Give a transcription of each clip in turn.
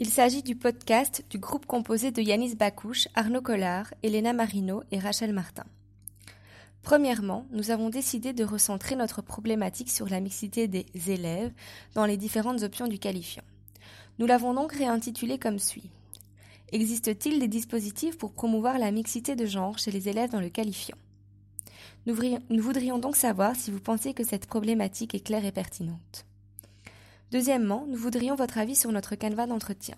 Il s'agit du podcast du groupe composé de Yanis Bakouche, Arnaud Collard, Elena Marino et Rachel Martin. Premièrement, nous avons décidé de recentrer notre problématique sur la mixité des élèves dans les différentes options du qualifiant. Nous l'avons donc réintitulé comme suit. Existe-t-il des dispositifs pour promouvoir la mixité de genre chez les élèves dans le qualifiant? Nous, voudrions donc savoir si vous pensez que cette problématique est claire et pertinente. Deuxièmement, nous voudrions votre avis sur notre canevas d'entretien.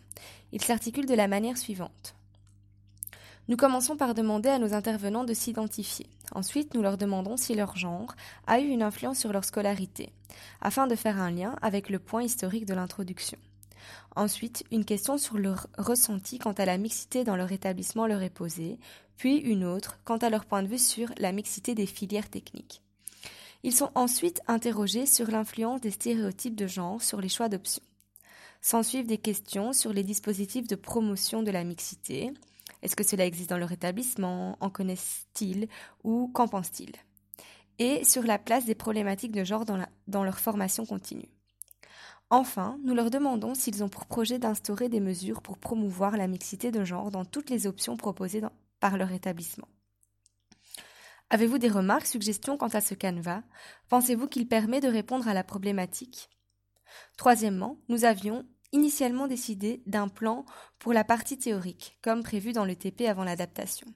Il s'articule de la manière suivante. Nous commençons par demander à nos intervenants de s'identifier. Ensuite, nous leur demandons si leur genre a eu une influence sur leur scolarité, afin de faire un lien avec le point historique de l'introduction. Ensuite, une question sur leur ressenti quant à la mixité dans leur établissement leur est posée, puis une autre quant à leur point de vue sur la mixité des filières techniques. Ils sont ensuite interrogés sur l'influence des stéréotypes de genre sur les choix d'options. S'ensuivent des questions sur les dispositifs de promotion de la mixité. Est-ce que cela existe dans leur établissement? En connaissent-ils? Ou qu'en pensent-ils? Et sur la place des problématiques de genre dans, dans leur formation continue. Enfin, nous leur demandons s'ils ont pour projet d'instaurer des mesures pour promouvoir la mixité de genre dans toutes les options proposées par leur établissement. Avez-vous des remarques, suggestions quant à ce canevas? Pensez-vous qu'il permet de répondre à la problématique? Troisièmement, nous avions initialement décidé d'un plan pour la partie théorique, comme prévu dans le TP avant l'adaptation.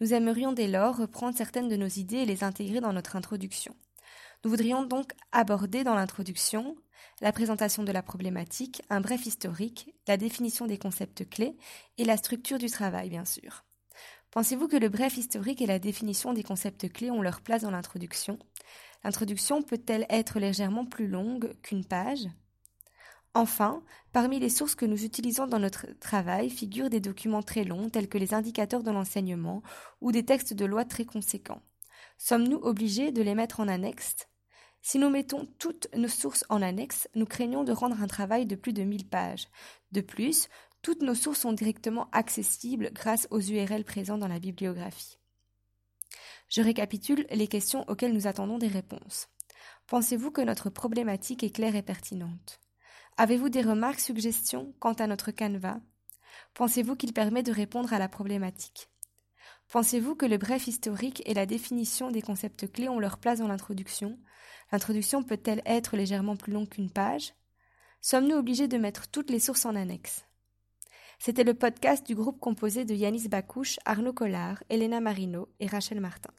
Nous aimerions dès lors reprendre certaines de nos idées et les intégrer dans notre introduction. Nous voudrions donc aborder dans l'introduction la présentation de la problématique, un bref historique, la définition des concepts clés et la structure du travail, bien sûr. Pensez-vous que le bref historique et la définition des concepts clés ont leur place dans l'introduction? L'introduction peut-elle être légèrement plus longue qu'une page? Enfin, parmi les sources que nous utilisons dans notre travail figurent des documents très longs tels que les indicateurs de l'enseignement ou des textes de loi très conséquents. Sommes-nous obligés de les mettre en annexe? Si nous mettons toutes nos sources en annexe, nous craignons de rendre un travail de plus de 1000 pages. De plus, toutes nos sources sont directement accessibles grâce aux URL présents dans la bibliographie. Je récapitule les questions auxquelles nous attendons des réponses. Pensez-vous que notre problématique est claire et pertinente? Avez-vous des remarques, suggestions quant à notre canevas? Pensez-vous qu'il permet de répondre à la problématique? Pensez-vous que le bref historique et la définition des concepts clés ont leur place dans l'introduction? L'introduction peut-elle être légèrement plus longue qu'une page? Sommes-nous obligés de mettre toutes les sources en annexe? C'était le podcast du groupe composé de Yanis Bakouche, Arnaud Collard, Elena Marino et Rachel Martin.